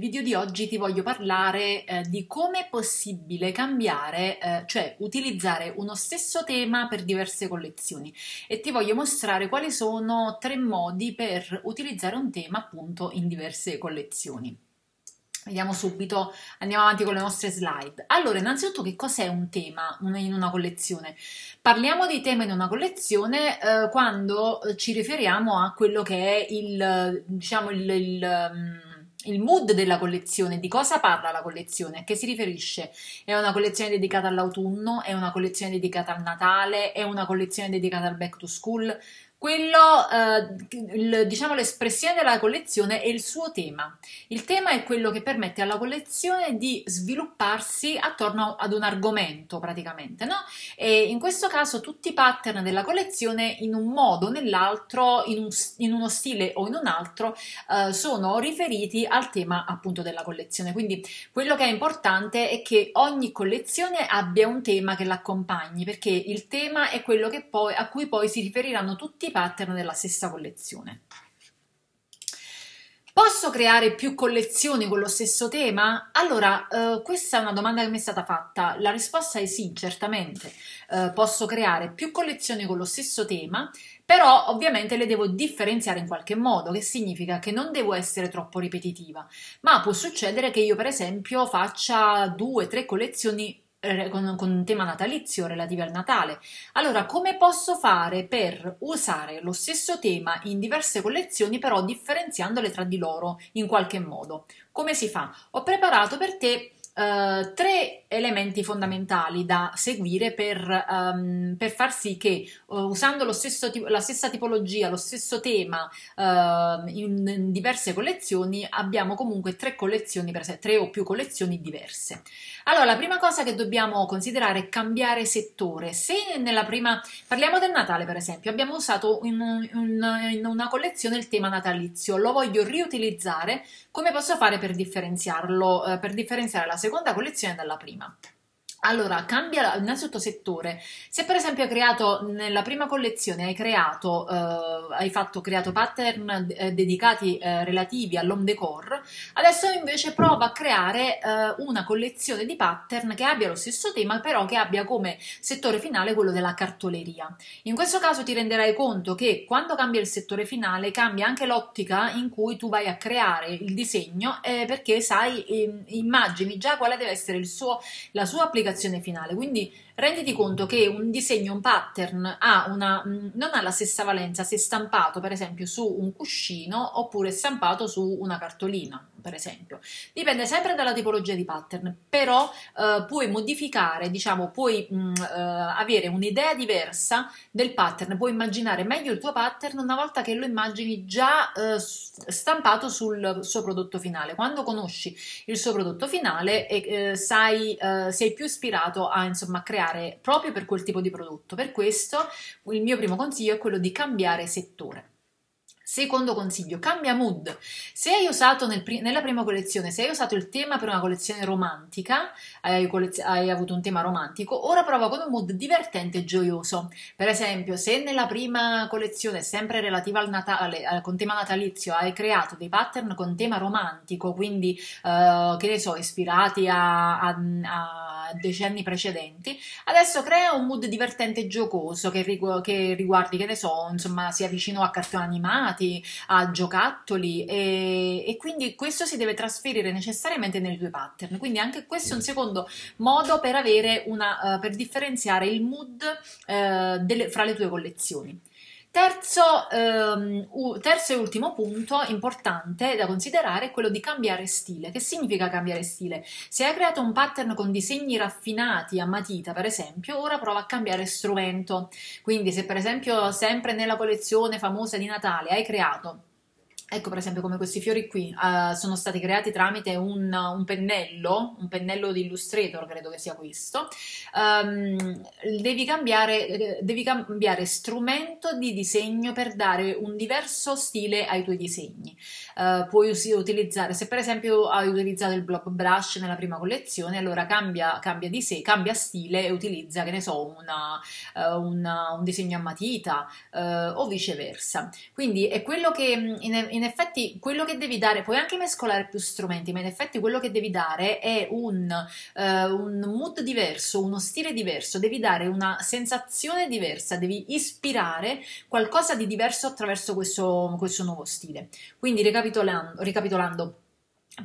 video di oggi ti voglio parlare eh, di come è possibile cambiare, eh, cioè utilizzare uno stesso tema per diverse collezioni e ti voglio mostrare quali sono tre modi per utilizzare un tema appunto in diverse collezioni. Vediamo subito, andiamo avanti con le nostre slide. Allora, innanzitutto che cos'è un tema in una collezione? Parliamo di tema in una collezione eh, quando ci riferiamo a quello che è il, diciamo, il, il mm, il mood della collezione, di cosa parla la collezione, a che si riferisce? È una collezione dedicata all'autunno, è una collezione dedicata al Natale, è una collezione dedicata al back to school? Quello, eh, il, diciamo, l'espressione della collezione è il suo tema. Il tema è quello che permette alla collezione di svilupparsi attorno ad un argomento, praticamente, no? E in questo caso tutti i pattern della collezione, in un modo o nell'altro, in, un, in, uno stile o in un altro, eh, sono riferiti al tema appunto della collezione. Quindi quello che è importante è che ogni collezione abbia un tema che l'accompagni, perché il tema è quello poi, a cui poi si riferiranno tutti i pattern della stessa collezione. Posso creare più collezioni con lo stesso tema? Allora, eh, questa è una domanda che mi è stata fatta. La risposta è sì, certamente. Eh, posso creare più collezioni con lo stesso tema, però ovviamente le devo differenziare in qualche modo, che significa che non devo essere troppo ripetitiva, ma può succedere che io per esempio faccia due, tre collezioni con, con, un tema natalizio relativo al Natale. Allora, come posso fare per usare lo stesso tema in diverse collezioni, però differenziandole tra di loro in qualche modo? Come si fa? Ho preparato per te Uh, tre elementi fondamentali da seguire per, um, per far sì che uh, usando tipo, la stessa tipologia, lo stesso tema uh, in, in, diverse collezioni abbiamo comunque tre collezioni, per sé, tre o più collezioni diverse. Allora, la prima cosa che dobbiamo considerare è cambiare settore. Se nella prima, parliamo del Natale per esempio, abbiamo usato in, in, in una collezione il tema natalizio, lo voglio riutilizzare, come posso fare per differenziarlo, per differenziare la seconda collezione dalla prima. Allora, cambia innanzitutto settore. Se per esempio hai creato nella prima collezione hai creato, eh, hai fatto, creato pattern eh, dedicati eh, relativi all'home decor, adesso invece prova a creare eh, una collezione di pattern che abbia lo stesso tema, però che abbia come settore finale quello della cartoleria. In questo caso ti renderai conto che quando cambia il settore finale cambia anche l'ottica in cui tu vai a creare il disegno, eh, perché sai, ehm, immagini già quale deve essere suo, la sua applicazione applicazione finale. Quindi renditi conto che un disegno, un pattern ha una, mm, non ha la stessa valenza se stampato per esempio su un cuscino oppure stampato su una cartolina per esempio. Dipende sempre dalla tipologia di pattern, però eh, puoi modificare, diciamo, puoi mh, mm, eh, avere un'idea diversa del pattern, puoi immaginare meglio il tuo pattern una volta che lo immagini già eh, stampato sul suo prodotto finale. Quando conosci il suo prodotto finale e eh, sai, eh, sei più ispirato a, insomma, a creare proprio per quel tipo di prodotto. Per questo il mio primo consiglio è quello di cambiare settore. Secondo consiglio, cambia mood. Se hai usato nel, nella prima collezione, se hai usato il tema per una collezione romantica, hai, hai, avuto un tema romantico, ora prova con un mood divertente e gioioso. Per esempio, se nella prima collezione, sempre relativa al Natale, eh, con tema natalizio, hai creato dei pattern con tema romantico, quindi, eh, che ne so, ispirati a, a, a, decenni precedenti, adesso crea un mood divertente e giocoso che, rigu- che riguardi, che ne so, insomma, sia vicino a cartoni animati a giocattoli e, e, quindi questo si deve trasferire necessariamente nei tuoi pattern. Quindi anche questo è un secondo modo per avere una, uh, per differenziare il mood uh, delle, fra le tue collezioni. Terzo, ehm, terzo, e ultimo punto importante da considerare è quello di cambiare stile. Che significa cambiare stile? Se hai creato un pattern con disegni raffinati a matita, per esempio, ora prova a cambiare strumento. Quindi se per esempio sempre nella collezione famosa di Natale hai creato Ecco per esempio come questi fiori qui uh, sono stati creati tramite un, un, pennello, un pennello di Illustrator credo che sia questo, um, devi, cambiare, devi cambiare strumento di disegno per dare un diverso stile ai tuoi disegni. Uh, puoi utilizzare, se per esempio hai utilizzato il block brush nella prima collezione, allora cambia, cambia, di sé, cambia stile e utilizza, che ne so, una, uh, una, un disegno a matita o viceversa. Quindi è quello che in, in in effetti quello che devi dare, puoi anche mescolare più strumenti, ma in effetti quello che devi dare è un, uh, un mood diverso, uno stile diverso, devi dare una sensazione diversa, devi ispirare qualcosa di diverso attraverso questo, questo nuovo stile. Quindi ricapitolando, ricapitolando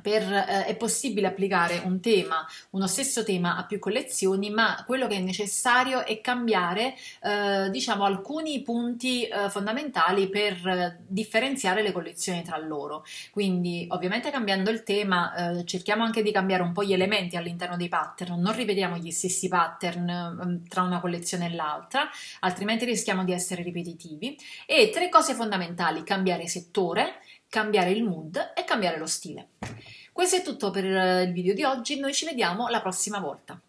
per, eh, è possibile applicare un tema, uno stesso tema a più collezioni, ma quello che è necessario è cambiare eh, diciamo alcuni punti eh, fondamentali per eh, differenziare le collezioni tra loro. Quindi, ovviamente cambiando il tema, eh, cerchiamo anche di cambiare un po' gli elementi all'interno dei pattern, non rivediamo gli stessi pattern ehm, tra una collezione e l'altra, altrimenti rischiamo di essere ripetitivi. E tre cose fondamentali: cambiare settore, cambiare il mood e cambiare lo stile. Questo è tutto per il video di oggi, noi ci vediamo la prossima volta.